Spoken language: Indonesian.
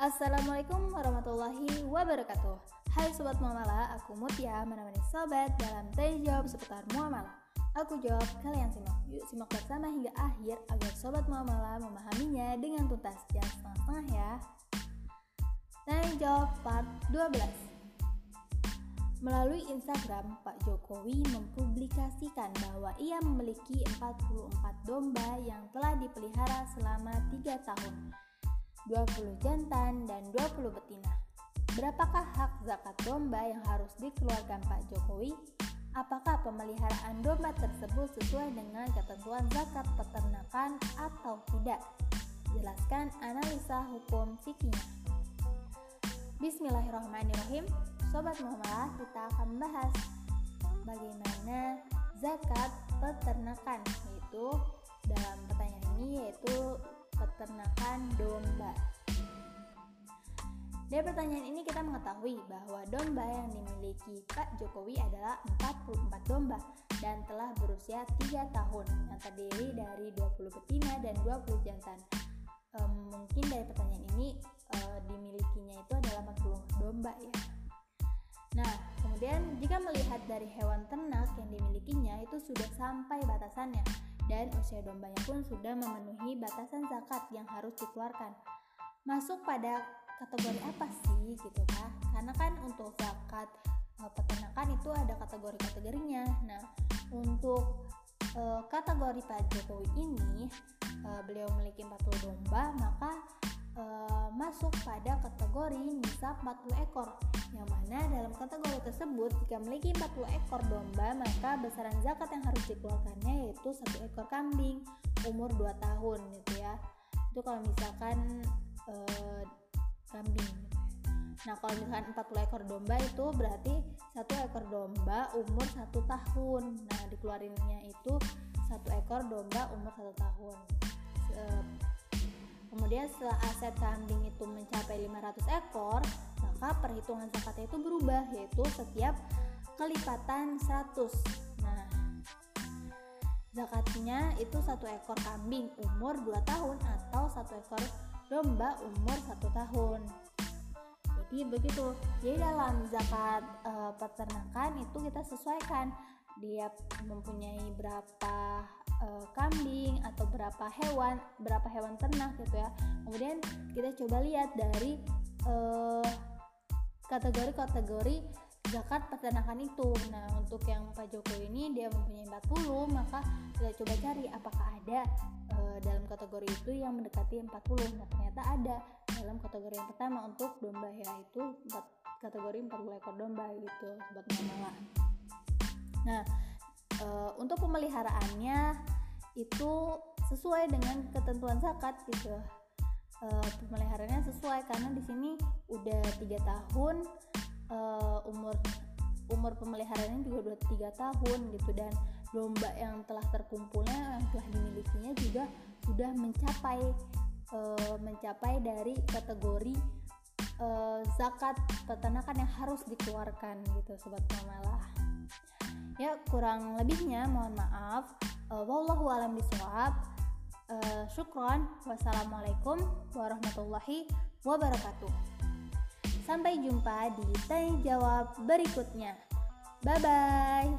Assalamualaikum warahmatullahi wabarakatuh. Hai Sobat Muamalah, aku Mutia menemani Sobat dalam tanya jawab seputar muamalah Aku jawab, kalian simak. Yuk simak bersama hingga akhir agar Sobat Muamalah memahaminya dengan tuntas Jangan setengah-setengah ya. Tanya jawab part 12 Melalui Instagram, Pak Jokowi mempublikasikan bahwa ia memiliki 44 domba yang telah dipelihara selama 3 tahun 20 jantan, dan 20 betina. Berapakah hak zakat domba yang harus dikeluarkan Pak Jokowi? Apakah pemeliharaan domba tersebut sesuai dengan ketentuan zakat peternakan atau tidak? Jelaskan analisa hukum fikihnya. Bismillahirrahmanirrahim. Sobat Muhammad, kita akan membahas bagaimana zakat peternakan yaitu dalam pertanyaan ini yaitu peternakan domba. Dari pertanyaan ini kita mengetahui bahwa domba yang dimiliki Pak Jokowi adalah 44 domba dan telah berusia 3 tahun yang terdiri dari 20 betina dan 20 jantan. E, mungkin dari pertanyaan ini e, dimilikinya itu adalah 40 domba ya. Nah, kemudian jika melihat dari hewan ternak yang dimilikinya itu sudah sampai batasannya dan usia dombanya pun sudah memenuhi batasan zakat yang harus dikeluarkan. Masuk pada kategori apa sih gitu kan? Karena kan untuk zakat e, peternakan itu ada kategori-kategorinya. Nah, untuk e, kategori Pak Jokowi ini e, beliau memiliki 40 domba, maka e, masuk pada kategori nisab 40 ekor yang mana dalam kategori tersebut jika memiliki 40 ekor domba maka besaran zakat yang harus dikeluarkannya yaitu satu ekor kambing umur 2 tahun gitu ya itu kalau misalkan e, kambing gitu. Nah kalau misalkan 40 ekor domba itu berarti satu ekor domba umur satu tahun. Nah dikeluarinnya itu satu ekor domba umur satu tahun. Kemudian setelah aset kambing itu mencapai 500 ekor, maka perhitungan zakatnya itu berubah yaitu setiap kelipatan 100. Nah, zakatnya itu satu ekor kambing umur 2 tahun atau satu ekor domba umur 1 tahun. Jadi begitu. Jadi dalam zakat e, peternakan itu kita sesuaikan dia mempunyai berapa uh, kambing atau berapa hewan berapa hewan ternak gitu ya. Kemudian kita coba lihat dari kategori-kategori uh, zakat peternakan itu. Nah untuk yang Pak Jokowi ini dia mempunyai 40 maka kita coba cari apakah ada uh, dalam kategori itu yang mendekati 40 nah ternyata ada. Dalam kategori yang pertama untuk domba yaitu kategori 40 ekor domba gitu sobat mama nah e, untuk pemeliharaannya itu sesuai dengan ketentuan zakat gitu. E, pemeliharaannya sesuai karena di sini udah tiga tahun e, umur umur pemeliharaannya juga udah tiga tahun gitu dan domba yang telah terkumpulnya yang telah dimilikinya juga sudah mencapai e, mencapai dari kategori e, zakat peternakan yang harus dikeluarkan gitu sobat mamalah Ya, kurang lebihnya mohon maaf. Uh, wallahu alam bisawab. Uh, syukron. Wassalamualaikum warahmatullahi wabarakatuh. Sampai jumpa di tanya jawab berikutnya. Bye bye.